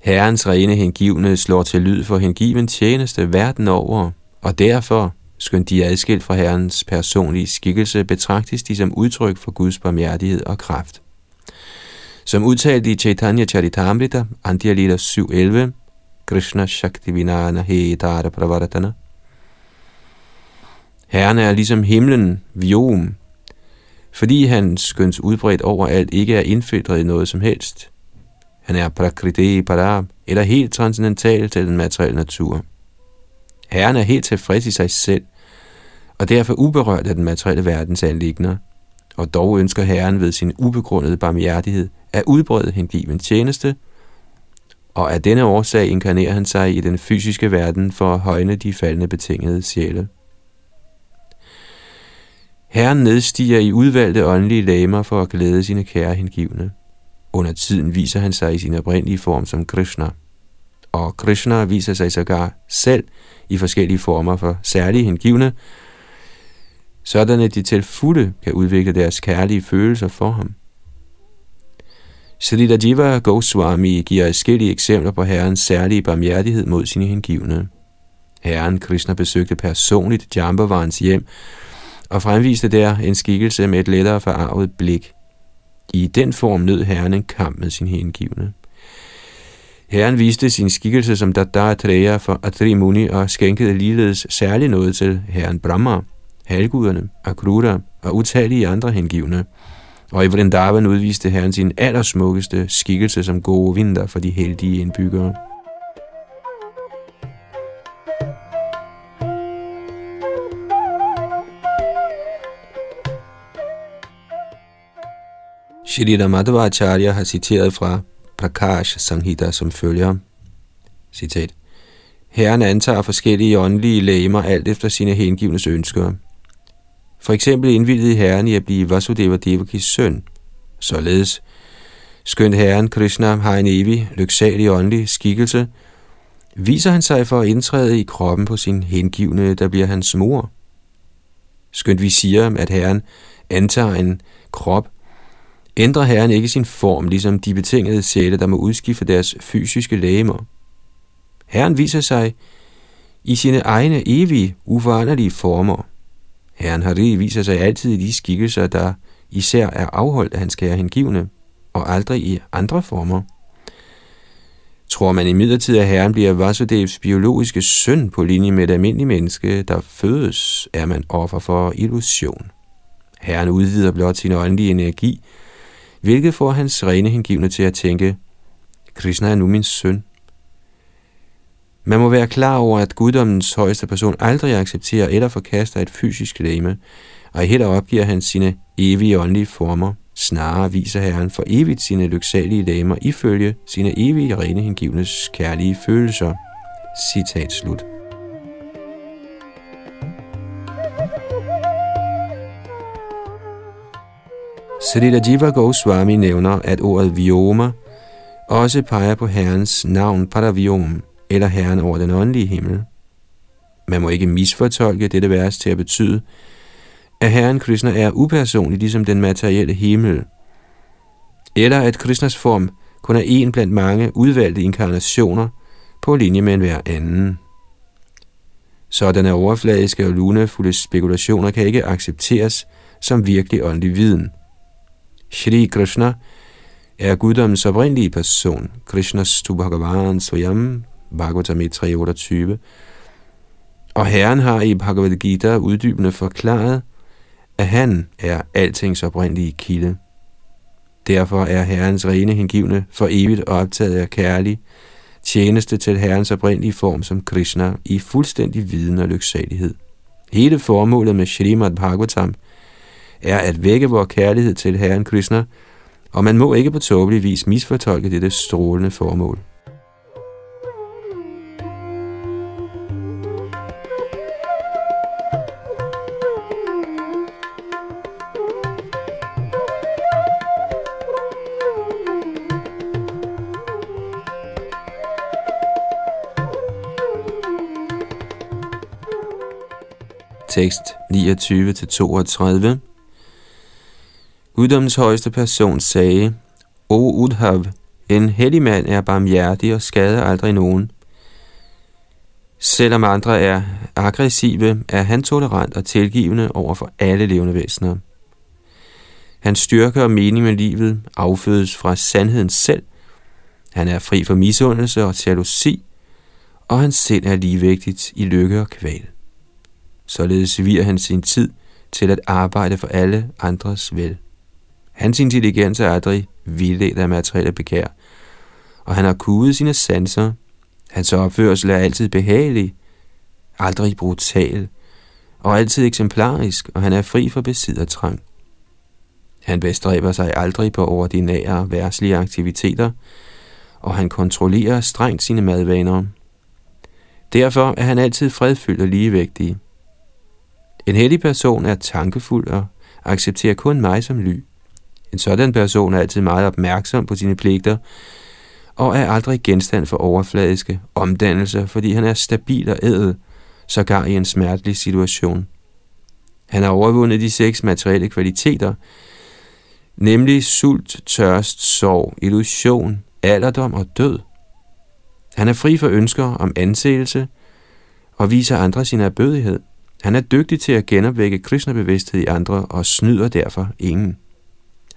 Herrens rene hengivne slår til lyd for hengiven tjeneste verden over, og derfor, skønt de er adskilt fra Herrens personlige skikkelse, betragtes de som udtryk for Guds barmhjertighed og kraft. Som udtalt i Chaitanya Charitamrita, Andhya Lila 7.11, Krishna Shakti Vinana Hedara Pravartana. Herren er ligesom himlen, viom, fordi han skøns udbredt overalt ikke er indfiltret i noget som helst. Han er prakriti para, eller helt transcendental til den materielle natur. Herren er helt tilfreds i sig selv, og derfor uberørt af den materielle verdens anlægner, og dog ønsker Herren ved sin ubegrundede barmhjertighed at udbrede hengiven tjeneste, og af denne årsag inkarnerer han sig i den fysiske verden for at højne de faldende betingede sjæle. Herren nedstiger i udvalgte åndelige lamer for at glæde sine kære hengivne. Under tiden viser han sig i sin oprindelige form som Krishna. Og Krishna viser sig sågar selv i forskellige former for særlige hengivne, sådan at de til fulde kan udvikle deres kærlige følelser for ham. Srila Jiva Goswami giver forskellige eksempler på herrens særlige barmhjertighed mod sine hengivne. Herren Krishna besøgte personligt Jambavans hjem og fremviste der en skikkelse med et lettere forarvet blik. I den form nød herren en kamp med sin hengivne. Herren viste sin skikkelse som Dattaratreya for Atri Muni og skænkede ligeledes særlig noget til herren Brahma, halvguderne, Akrura og utallige andre hengivne. Og i Vrindavan udviste herren sin allersmukkeste skikkelse som gode vinter for de heldige indbyggere. Shri Madhavacharya har citeret fra Prakash Sanghita som følger. Citat. Herren antager forskellige åndelige lægemer alt efter sine hengivnes ønsker. For eksempel indvildede Herren i at blive Vasudeva Devakis søn. Således, skønt Herren Krishna har en evig, lyksalig åndelig skikkelse, viser han sig for at indtræde i kroppen på sin hengivne, der bliver hans mor. Skønt vi siger, at Herren antager en krop, ændrer Herren ikke sin form, ligesom de betingede sjæle, der må udskifte deres fysiske lægemer. Herren viser sig i sine egne evige, uforanderlige former. Herren Hari viser sig altid i de skikkelser, der især er afholdt af hans kære hengivne, og aldrig i andre former. Tror man imidlertid, at Herren bliver Vasudevs biologiske søn på linje med et almindeligt menneske, der fødes, er man offer for illusion. Herren udvider blot sin åndelige energi, hvilket får hans rene hengivne til at tænke, Krishna er nu min søn. Man må være klar over, at guddommens højeste person aldrig accepterer eller forkaster et fysisk læme, og heller opgiver han sine evige åndelige former. Snarere viser Herren for evigt sine lyksalige læmer ifølge sine evige rene hengivnes kærlige følelser. Citat slut. Srila Jiva Goswami nævner, at ordet Vioma også peger på Herrens navn Paravyom, eller Herren over den åndelige himmel. Man må ikke misfortolke dette vers til at betyde, at Herren Krishna er upersonlig ligesom den materielle himmel, eller at Krishnas form kun er en blandt mange udvalgte inkarnationer på linje med enhver anden. Sådanne overfladiske og lunefulde spekulationer kan ikke accepteres som virkelig åndelig viden – Shri Krishna er guddommens oprindelige person, Krishnas tu Bhagavan Swayam, Bhagavatam 328, og Herren har i Bhagavad Gita uddybende forklaret, at han er altings oprindelige kilde. Derfor er Herrens rene hengivne for evigt optaget af kærlig tjeneste til Herrens oprindelige form som Krishna i fuldstændig viden og lyksalighed. Hele formålet med Srimad Bhagavatam er at vække vores kærlighed til Herren Krishna, og man må ikke på tåbelig vis misfortolke dette strålende formål. Tekst 29-32 Guddoms højeste person sagde, O Udhav, en hellig mand er barmhjertig og skader aldrig nogen. Selvom andre er aggressive, er han tolerant og tilgivende over for alle levende væsener. Hans styrke og mening med livet affødes fra sandheden selv. Han er fri for misundelse og jalousi, og hans sind er ligevægtigt i lykke og kval. Således virer han sin tid til at arbejde for alle andres vel. Hans intelligens er aldrig vildledt af materielle begær, og han har kuget sine sanser. Hans opførsel er altid behagelig, aldrig brutal, og altid eksemplarisk, og han er fri for besiddertrang. Han bestræber sig aldrig på ordinære værslige aktiviteter, og han kontrollerer strengt sine madvaner. Derfor er han altid fredfyldt og ligevægtig. En heldig person er tankefuld og accepterer kun mig som ly. En sådan person er altid meget opmærksom på sine pligter, og er aldrig genstand for overfladiske omdannelser, fordi han er stabil og ædel, sågar i en smertelig situation. Han har overvundet de seks materielle kvaliteter, nemlig sult, tørst, sorg, illusion, alderdom og død. Han er fri for ønsker om anseelse og viser andre sin erbødighed. Han er dygtig til at genopvække Krishna-bevidsthed i andre og snyder derfor ingen.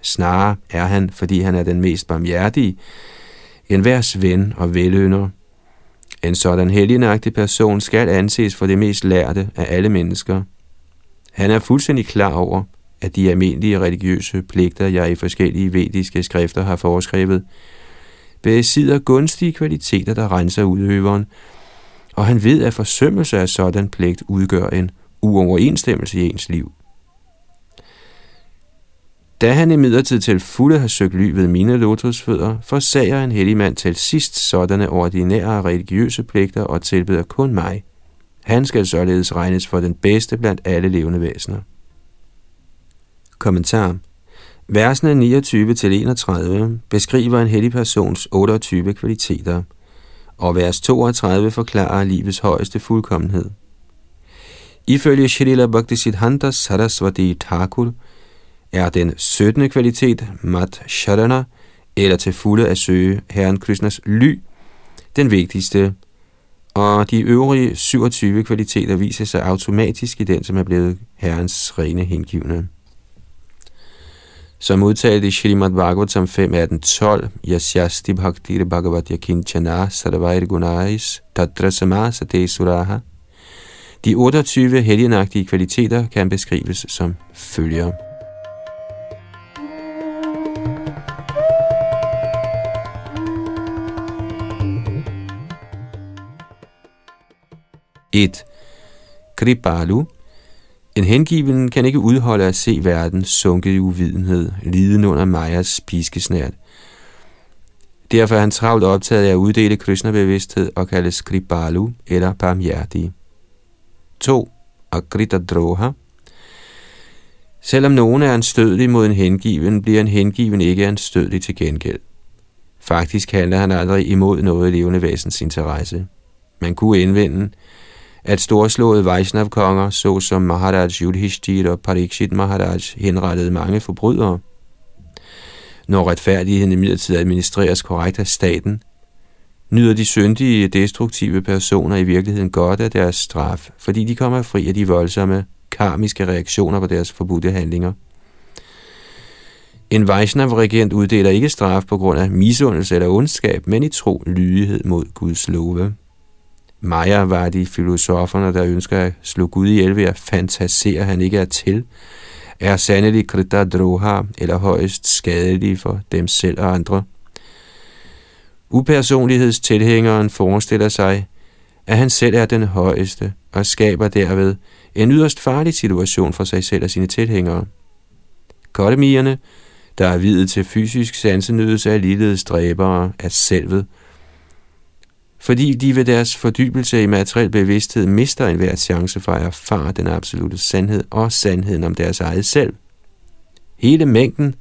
Snarere er han, fordi han er den mest barmhjertige, en værs ven og velønder. En sådan helgenagtig person skal anses for det mest lærte af alle mennesker. Han er fuldstændig klar over, at de almindelige religiøse pligter, jeg i forskellige vediske skrifter har foreskrevet, besidder gunstige kvaliteter, der renser udøveren, og han ved, at forsømmelse af sådan pligt udgør en uoverensstemmelse i ens liv. Da han i midlertid til fulde har søgt ly ved mine lotusfødder, forsager en hellig mand til sidst sådanne ordinære religiøse pligter og tilbeder kun mig. Han skal således regnes for den bedste blandt alle levende væsener. Kommentar Versene 29-31 beskriver en hellig persons 28 kvaliteter, og vers 32 forklarer livets højeste fuldkommenhed. Ifølge Shrila Bhaktisiddhanta Saraswati Thakur er den 17. kvalitet, Mat Sharana, eller til fulde at søge Herren Krishnas ly, den vigtigste, og de øvrige 27 kvaliteter viser sig automatisk i den, som er blevet Herrens rene hengivne. Som udtalt i Shrimad Bhagavatam 5.18.12, Yasyasti Bhakti Bhagavat Yakinchana Sarvair Gunais Tatra Samasate Suraha. De 28 helgenagtige kvaliteter kan beskrives som følger. 1. Kripalu En hengiven kan ikke udholde at se verden sunket i uvidenhed, lidende under Majas piskesnært. Derfor er han travlt optaget af at uddele Krishna-bevidsthed og kaldes Kripalu eller barmhjertig. 2. Akrita Droha Selvom nogen er anstødelig mod en hengiven, bliver en hengiven ikke anstødelig til gengæld. Faktisk handler han aldrig imod noget levende væsens interesse. Man kunne indvende, at storslåede Vaishnav-konger, såsom Maharaj Yudhishthir og Parikshit Maharaj, henrettede mange forbrydere. Når retfærdigheden i administreres korrekt af staten, nyder de syndige, destruktive personer i virkeligheden godt af deres straf, fordi de kommer fri af de voldsomme, karmiske reaktioner på deres forbudte handlinger. En Vaishnav-regent uddeler ikke straf på grund af misundelse eller ondskab, men i tro lydighed mod Guds love. Maja var de filosoferne, der ønsker at slå Gud ihjel ved at fantasere, han ikke er til, er sandelig krita droha, eller højst skadelige for dem selv og andre. Upersonlighedstilhængeren forestiller sig, at han selv er den højeste, og skaber derved en yderst farlig situation for sig selv og sine tilhængere. Kottemierne, der er videt til fysisk sansenydelse er ligeledes dræbere af selvet, fordi de ved deres fordybelse i materiel bevidsthed mister enhver chance for at erfare den absolute sandhed og sandheden om deres eget selv. Hele mængden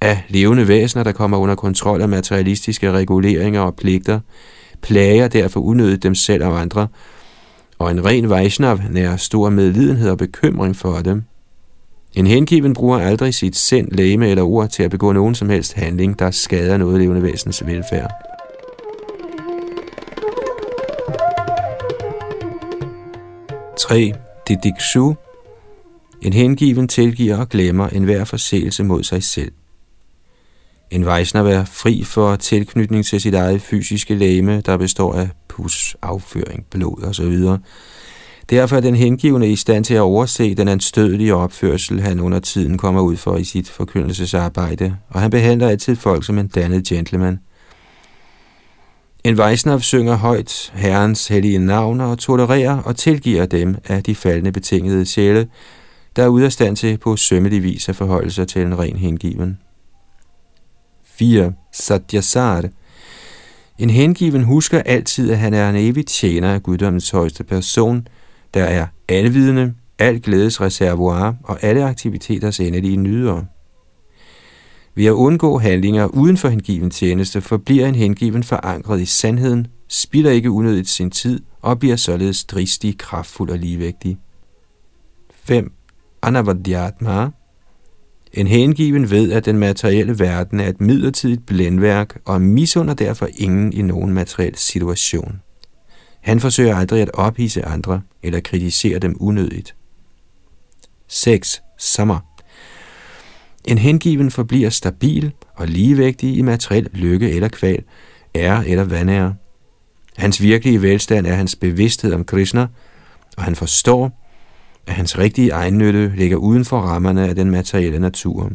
af levende væsener, der kommer under kontrol af materialistiske reguleringer og pligter, plager derfor unødigt dem selv og andre, og en ren Vaishnav nærer stor medlidenhed og bekymring for dem. En hengiven bruger aldrig sit sind, læme eller ord til at begå nogen som helst handling, der skader noget levende væsens velfærd. 3. Didiksu. En hengiven tilgiver og glemmer enhver forseelse mod sig selv. En Vaishnava er fri for tilknytning til sit eget fysiske læme, der består af pus, afføring, blod osv. Derfor er den hengivne i stand til at overse den anstødelige opførsel, han under tiden kommer ud for i sit forkyndelsesarbejde, og han behandler altid folk som en dannet gentleman – en Vaisnav synger højt Herrens hellige navne og tolererer og tilgiver dem af de faldende betingede sjæle, der er ude af stand til på sømmelig vis at forholde sig til en ren hengiven. 4. Satyasar. En hengiven husker altid, at han er en evig tjener af guddommens højeste person, der er alvidende, alt glædes reservoir og alle aktiviteters endelige nydere. Ved at undgå handlinger uden for hengiven tjeneste, forbliver en hengiven forankret i sandheden, spilder ikke unødigt sin tid og bliver således dristig, kraftfuld og ligevægtig. 5. Anavadhyatma En hengiven ved, at den materielle verden er et midlertidigt blændværk og misunder derfor ingen i nogen materiel situation. Han forsøger aldrig at ophisse andre eller kritisere dem unødigt. 6. Sommer en hengiven forbliver stabil og ligevægtig i materiel lykke eller kval, ære eller vanære. Hans virkelige velstand er hans bevidsthed om Krishna, og han forstår, at hans rigtige egennytte ligger uden for rammerne af den materielle natur.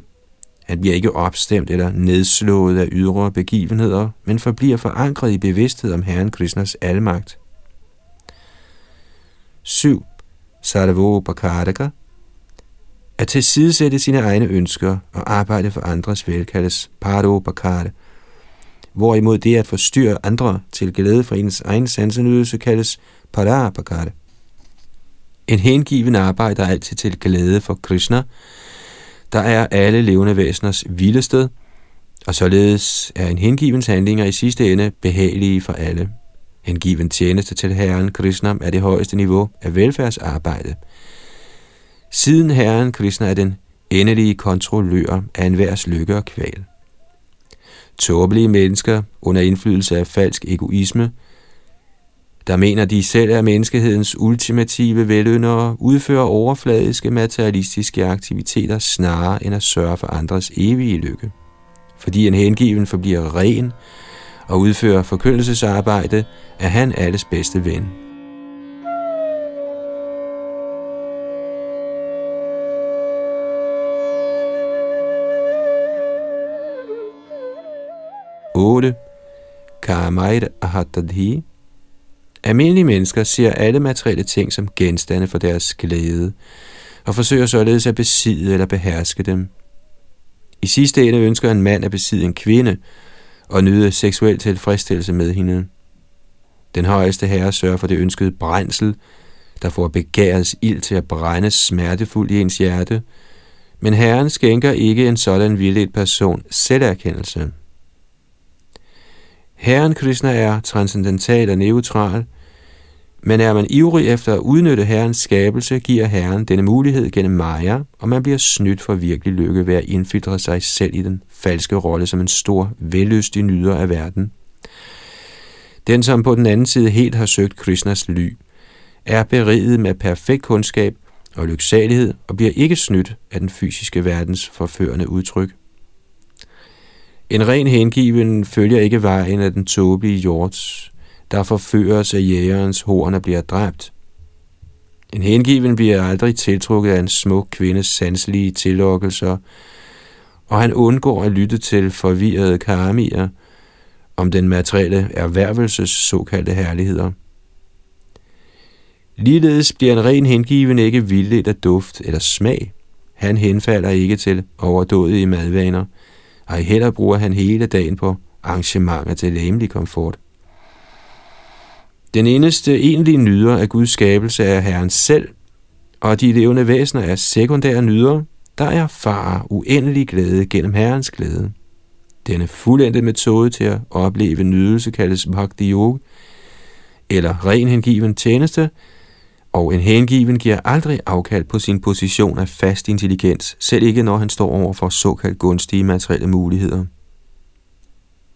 Han bliver ikke opstemt eller nedslået af ydre begivenheder, men forbliver forankret i bevidsthed om Herren Krishnas almagt. 7. Sarvo Pakadaka at tilsidesætte sine egne ønsker og arbejde for andres vel kaldes bakare. hvorimod det at forstyrre andre til glæde for ens egen sansenydelse kaldes bakare. En hengiven arbejder altid til glæde for Krishna, der er alle levende væseners vildested, og således er en hengivens handlinger i sidste ende behagelige for alle. Hengiven tjeneste til Herren Krishna er det højeste niveau af velfærdsarbejde – siden Herren Krishna er den endelige kontrollør af enhvers lykke og kval. Tåbelige mennesker under indflydelse af falsk egoisme, der mener de selv er menneskehedens ultimative veløndere, udfører overfladiske materialistiske aktiviteter snarere end at sørge for andres evige lykke. Fordi en hengiven forbliver ren og udfører forkyndelsesarbejde, er han alles bedste ven. Karamaid ahatadhi. Almindelige mennesker ser alle materielle ting som genstande for deres glæde, og forsøger således at besidde eller beherske dem. I sidste ende ønsker en mand at besidde en kvinde og nyde seksuel tilfredsstillelse med hende. Den højeste herre sørger for det ønskede brændsel, der får begærets ild til at brænde smertefuldt i ens hjerte, men herren skænker ikke en sådan vildt person selverkendelse. Herren Krishna er transcendental og neutral, men er man ivrig efter at udnytte Herrens skabelse, giver Herren denne mulighed gennem Maya, og man bliver snydt for virkelig lykke ved at indfiltre sig selv i den falske rolle som en stor, vellystig nyder af verden. Den, som på den anden side helt har søgt Krishnas ly, er beriget med perfekt kundskab og lyksalighed og bliver ikke snydt af den fysiske verdens forførende udtryk. En ren hengiven følger ikke vejen af den tåbelige hjort, der forføres af jægerens horn og bliver dræbt. En hengiven bliver aldrig tiltrukket af en smuk kvindes sanselige tillokkelser, og han undgår at lytte til forvirrede karamier om den materielle erhvervelses såkaldte herligheder. Ligeledes bliver en ren hengiven ikke vildledt af duft eller smag. Han henfalder ikke til overdådige madvaner, ej heller bruger han hele dagen på arrangementer til læmelig komfort. Den eneste egentlige nyder af Guds skabelse er Herren selv, og de levende væsener er sekundære nyder, der erfarer uendelig glæde gennem Herrens glæde. Denne fuldendte metode til at opleve nydelse kaldes bhakti yoga, eller ren hengiven tjeneste, og en hengiven giver aldrig afkald på sin position af fast intelligens, selv ikke når han står over for såkaldt gunstige materielle muligheder.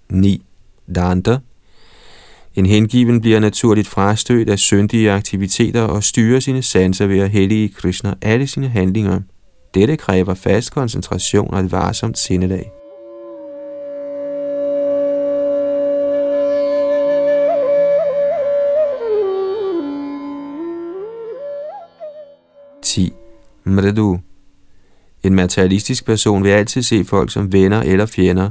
9. Danta En hengiven bliver naturligt frastødt af syndige aktiviteter og styrer sine sanser ved at hellige Krishna alle sine handlinger. Dette kræver fast koncentration og et varsomt sindelag. Mredu. En materialistisk person vil altid se folk som venner eller fjender,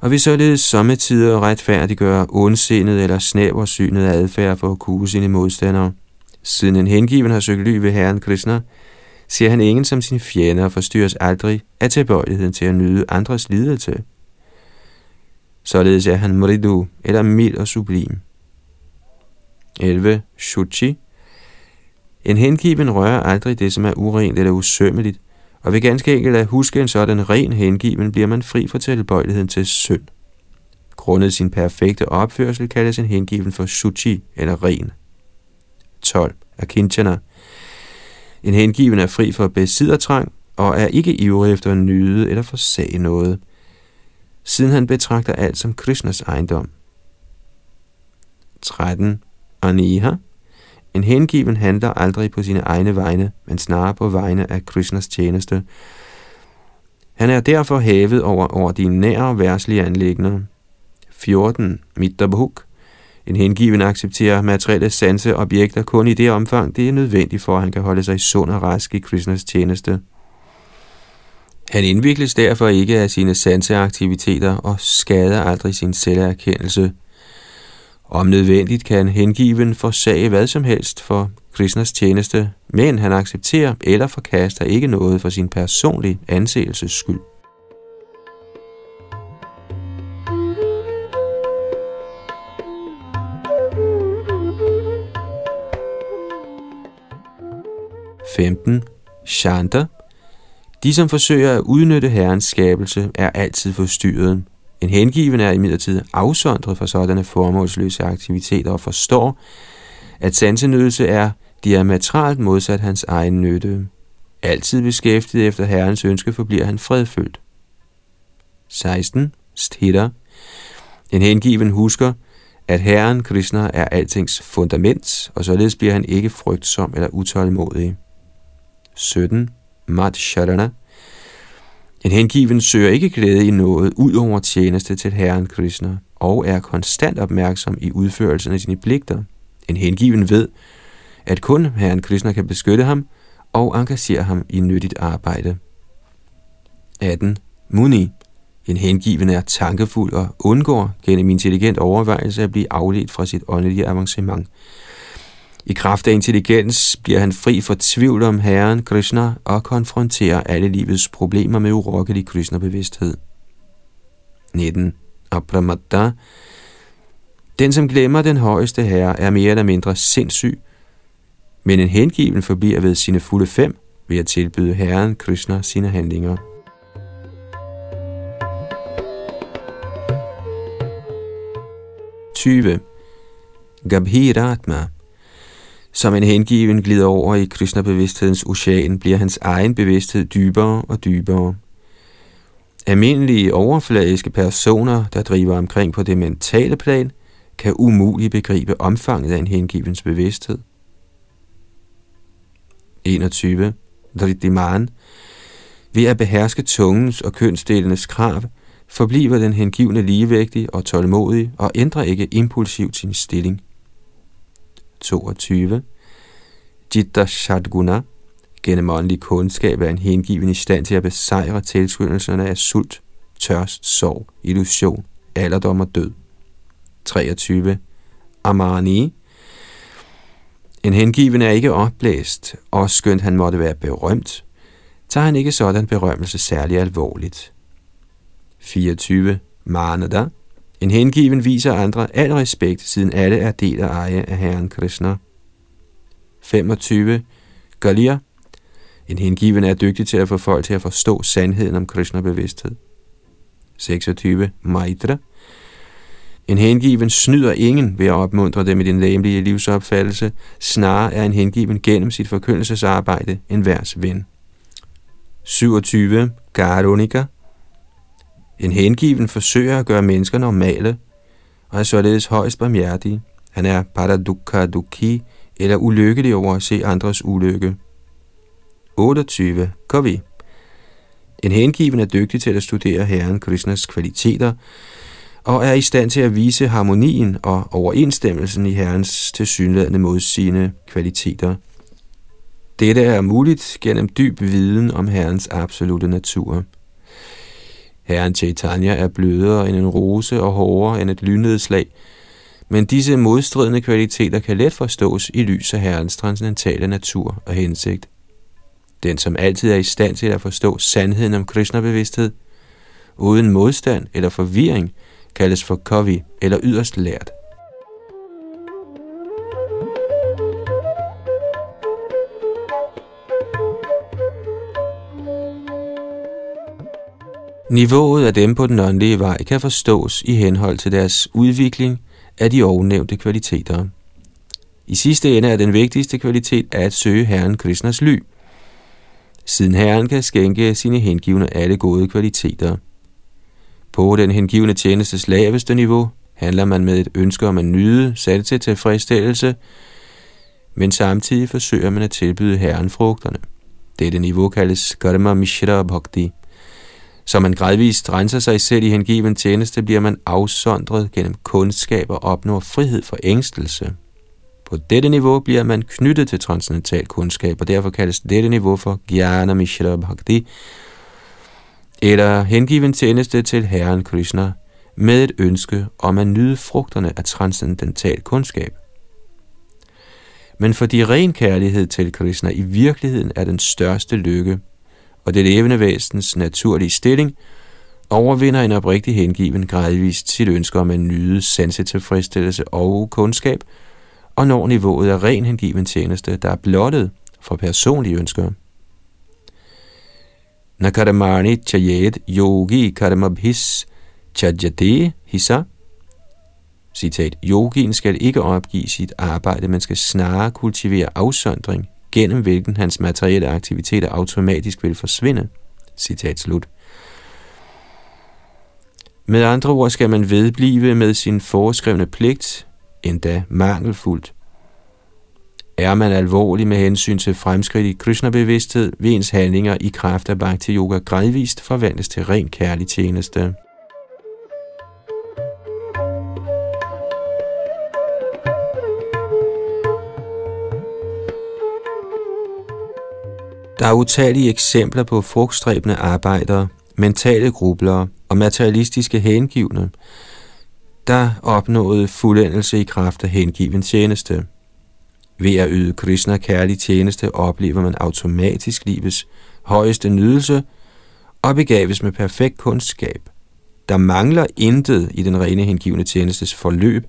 og vil således sommetider retfærdiggøre ondsindet eller snæversynet adfærd for at kue sine modstandere. Siden en hengiven har søgt ly ved Herren Krishna, ser han ingen som sin fjende og forstyrres aldrig af tilbøjeligheden til at nyde andres lidelse. Således er han mridu, eller mild og sublim. 11. Shuchi en hengiven rører aldrig det, som er urent eller usømmeligt, og ved ganske enkelt at huske en sådan ren hengiven, bliver man fri for tilbøjeligheden til synd. Grundet sin perfekte opførsel kaldes en hengiven for suci eller ren. 12. Akinchana. En hengiven er fri for besiddertrang og er ikke ivrig efter at nyde eller forsage noget, siden han betragter alt som Krishnas ejendom. 13. Aniha. En hengiven handler aldrig på sine egne vegne, men snarere på vegne af Krishnas tjeneste. Han er derfor hævet over ordinære værslige anlægner. 14. Mittabhuk. En hengiven accepterer materielle sanse objekter kun i det omfang, det er nødvendigt for, at han kan holde sig sund og rask i Krishnas tjeneste. Han indvikles derfor ikke af sine sanseaktiviteter og skader aldrig sin selverkendelse. Om nødvendigt kan hengiven forsage hvad som helst for Krishnas tjeneste, men han accepterer eller forkaster ikke noget for sin personlige anseelses skyld. Shanta. De, som forsøger at udnytte Herrens skabelse, er altid forstyrret, en hengiven er imidlertid afsondret fra sådanne formålsløse aktiviteter og forstår, at sansenydelse er diametralt modsat hans egen nytte. Altid beskæftiget efter Herrens ønske forbliver han fredfyldt. 16. Sthitter. En hengiven husker, at Herren Krishna er altings fundament, og således bliver han ikke frygtsom eller utålmodig. 17. Madhsharana. En hengiven søger ikke glæde i noget ud over tjeneste til Herren Krishna, og er konstant opmærksom i udførelsen af sine pligter. En hengiven ved, at kun Herren Krishna kan beskytte ham og engagere ham i nyttigt arbejde. 18. Muni. En hengiven er tankefuld og undgår gennem intelligent overvejelse at blive afledt fra sit åndelige avancement. I kraft af intelligens bliver han fri for tvivl om Herren Krishna og konfronterer alle livets problemer med urokkelig Krishna-bevidsthed. 19. Abramatta Den, som glemmer den højeste herre, er mere eller mindre sindssyg, men en hengiven forbliver ved sine fulde fem ved at tilbyde Herren Krishna sine handlinger. Tyve. Gabhiratma som en hengiven glider over i Krishna-bevidsthedens ocean, bliver hans egen bevidsthed dybere og dybere. Almindelige overfladiske personer, der driver omkring på det mentale plan, kan umuligt begribe omfanget af en hengivens bevidsthed. 21. Drittiman. Ved at beherske tungens og kønsdelenes krav, forbliver den hengivne ligevægtig og tålmodig og ændrer ikke impulsivt sin stilling. 22. Jitta Shadguna. Gennem åndelig kundskab er en hengiven i stand til at besejre tilskyndelserne af sult, tørst, sorg, illusion, alderdom og død. 23. Amani. En hengiven er ikke opblæst, og skønt han måtte være berømt, tager han ikke sådan berømmelse særlig alvorligt. 24. Manada. En hengiven viser andre al respekt, siden alle er del af eje af Herren Krishna. 25. Galia. En hengiven er dygtig til at få folk til at forstå sandheden om Krishna-bevidsthed. 26. Maitra. En hengiven snyder ingen ved at opmuntre dem i din læmelige livsopfattelse, snarere er en hengiven gennem sit forkyndelsesarbejde en værs ven. 27. Garunika. En hengiven forsøger at gøre mennesker normale, og er således højst barmhjertig. Han er paradukha dukhi, eller ulykkelig over at se andres ulykke. 28. Kavi. En hengiven er dygtig til at studere Herren Krishnas kvaliteter, og er i stand til at vise harmonien og overensstemmelsen i Herrens tilsyneladende modsigende kvaliteter. Dette er muligt gennem dyb viden om Herrens absolute natur. Herren Chaitanya er blødere end en rose og hårdere end et lynnedslag, men disse modstridende kvaliteter kan let forstås i lys af Herrens transcendentale natur og hensigt. Den, som altid er i stand til at forstå sandheden om Krishna-bevidsthed, uden modstand eller forvirring, kaldes for kavi eller yderst lært. Niveauet af dem på den åndelige vej kan forstås i henhold til deres udvikling af de ovennævnte kvaliteter. I sidste ende er den vigtigste kvalitet at søge Herren Krishnas ly, siden Herren kan skænke sine hengivne alle gode kvaliteter. På den hengivne tjenestes laveste niveau handler man med et ønske om at nyde, sat til tilfredsstillelse, men samtidig forsøger man at tilbyde Herren frugterne. Dette niveau kaldes Karma Mishra Bhakti. Så man gradvist renser sig selv i hengiven tjeneste, bliver man afsondret gennem kundskab og opnår frihed for ængstelse. På dette niveau bliver man knyttet til transcendental kundskab, og derfor kaldes dette niveau for Gyana Mishra Bhakti, eller hengiven tjeneste til Herren Krishna, med et ønske om at nyde frugterne af transcendental kundskab. Men fordi ren kærlighed til Krishna i virkeligheden er den største lykke, og det levende væsens naturlige stilling, overvinder en oprigtig hengiven gradvist sit ønske om at nyde sansetilfredsstillelse og kundskab, og når niveauet af ren hengiven tjeneste, der er blottet for personlige ønsker. Nakaramani chayet yogi karamabhis Chajade hisa. Citat, yogien skal ikke opgive sit arbejde, men skal snarere kultivere afsondring, gennem hvilken hans materielle aktiviteter automatisk vil forsvinde. Citat slut. Med andre ord skal man vedblive med sin foreskrevne pligt, endda mangelfuldt. Er man alvorlig med hensyn til fremskridt i Krishna-bevidsthed, vil ens handlinger i kraft af Bhakti Yoga gradvist forvandles til ren kærlig tjeneste. Der er utallige eksempler på frugtstræbende arbejdere, mentale grublere og materialistiske hengivne, der opnåede fuldendelse i kraft af hengiven tjeneste. Ved at yde Krishna kærlig tjeneste oplever man automatisk livets højeste nydelse og begaves med perfekt kundskab. Der mangler intet i den rene hengivne tjenestes forløb,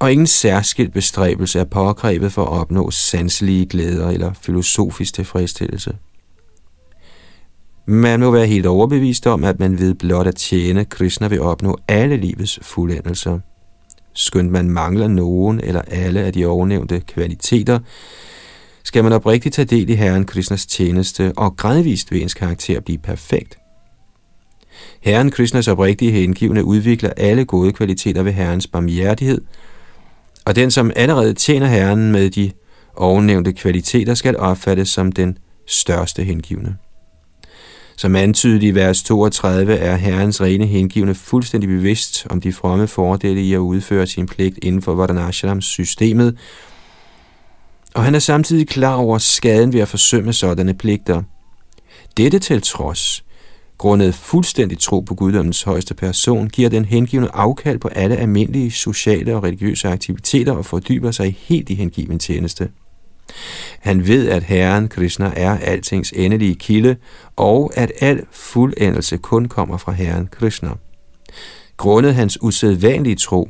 og ingen særskilt bestræbelse er pågrebet for at opnå sanselige glæder eller filosofisk tilfredsstillelse. Man må være helt overbevist om, at man ved blot at tjene Krishna vil opnå alle livets fuldendelser. Skønt man mangler nogen eller alle af de ovennævnte kvaliteter, skal man oprigtigt tage del i Herren Krishnas tjeneste og gradvist ved ens karakter blive perfekt. Herren Krishnas oprigtige hengivne udvikler alle gode kvaliteter ved Herrens barmhjertighed, og den, som allerede tjener Herren med de ovennævnte kvaliteter, skal opfattes som den største hengivne. Som antydet i vers 32 er Herrens rene hengivne fuldstændig bevidst om de fromme fordele i at udføre sin pligt inden for Vardhanashrams systemet, og han er samtidig klar over skaden ved at forsømme sådanne pligter. Dette til trods, grundet fuldstændig tro på guddommens højeste person, giver den hengivne afkald på alle almindelige sociale og religiøse aktiviteter og fordyber sig helt i hengiven tjeneste. Han ved, at Herren Krishna er altings endelige kilde, og at al fuldendelse kun kommer fra Herren Krishna. Grundet hans usædvanlige tro,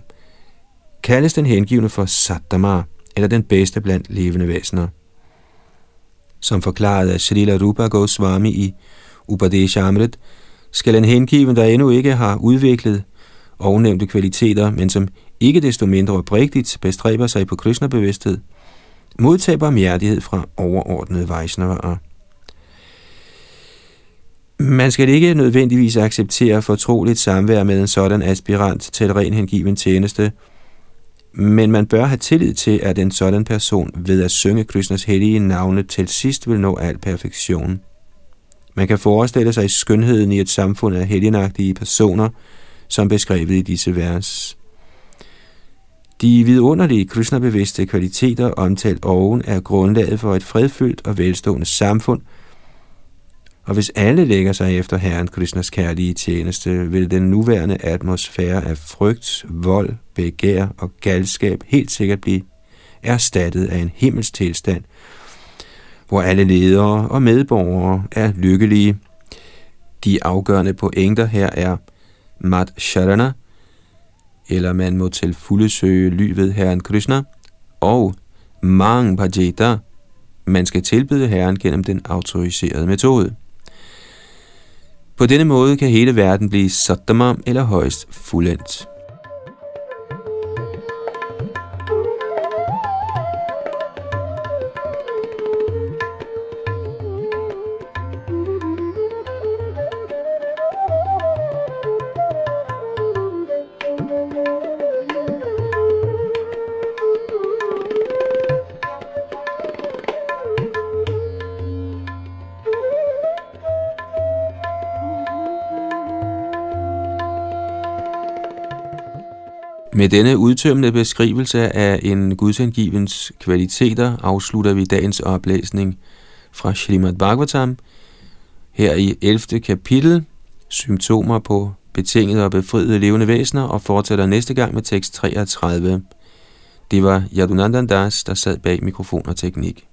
kaldes den hengivne for Sattama, eller den bedste blandt levende væsener. Som forklaret af Srila Rupa Goswami i Upadeshamrit, skal en hengiven, der endnu ikke har udviklet ovennævnte kvaliteter, men som ikke desto mindre oprigtigt bestræber sig på Krishna-bevidsthed, modtage barmhjertighed fra overordnede Vaishnavaer. Man skal ikke nødvendigvis acceptere fortroligt samvær med en sådan aspirant til ren hengiven tjeneste, men man bør have tillid til, at en sådan person ved at synge Krishnas hellige navne til sidst vil nå al perfektion. Man kan forestille sig skønheden i et samfund af helgenagtige personer, som beskrevet i disse vers. De vidunderlige krishnabevidste kvaliteter omtalt oven er grundlaget for et fredfyldt og velstående samfund, og hvis alle lægger sig efter Herren Krishnas kærlige tjeneste, vil den nuværende atmosfære af frygt, vold, begær og galskab helt sikkert blive erstattet af en himmelstilstand tilstand, hvor alle ledere og medborgere er lykkelige. De afgørende pointer her er Mat Sharana, eller man må til fulde søge ly ved Herren Krishna, og Mang Bhajeta, man skal tilbyde Herren gennem den autoriserede metode. På denne måde kan hele verden blive sattama eller højst fuldendt. Med denne udtømmende beskrivelse af en gudsangivens kvaliteter afslutter vi dagens oplæsning fra Srimad Bhagavatam. Her i 11. kapitel, symptomer på betingede og befriede levende væsener, og fortsætter næste gang med tekst 33. Det var Yadunandan Das, der sad bag mikrofon og teknik.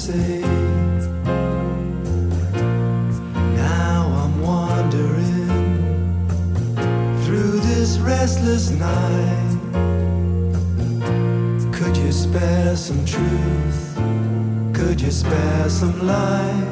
Say. Now I'm wandering through this restless night. Could you spare some truth? Could you spare some light?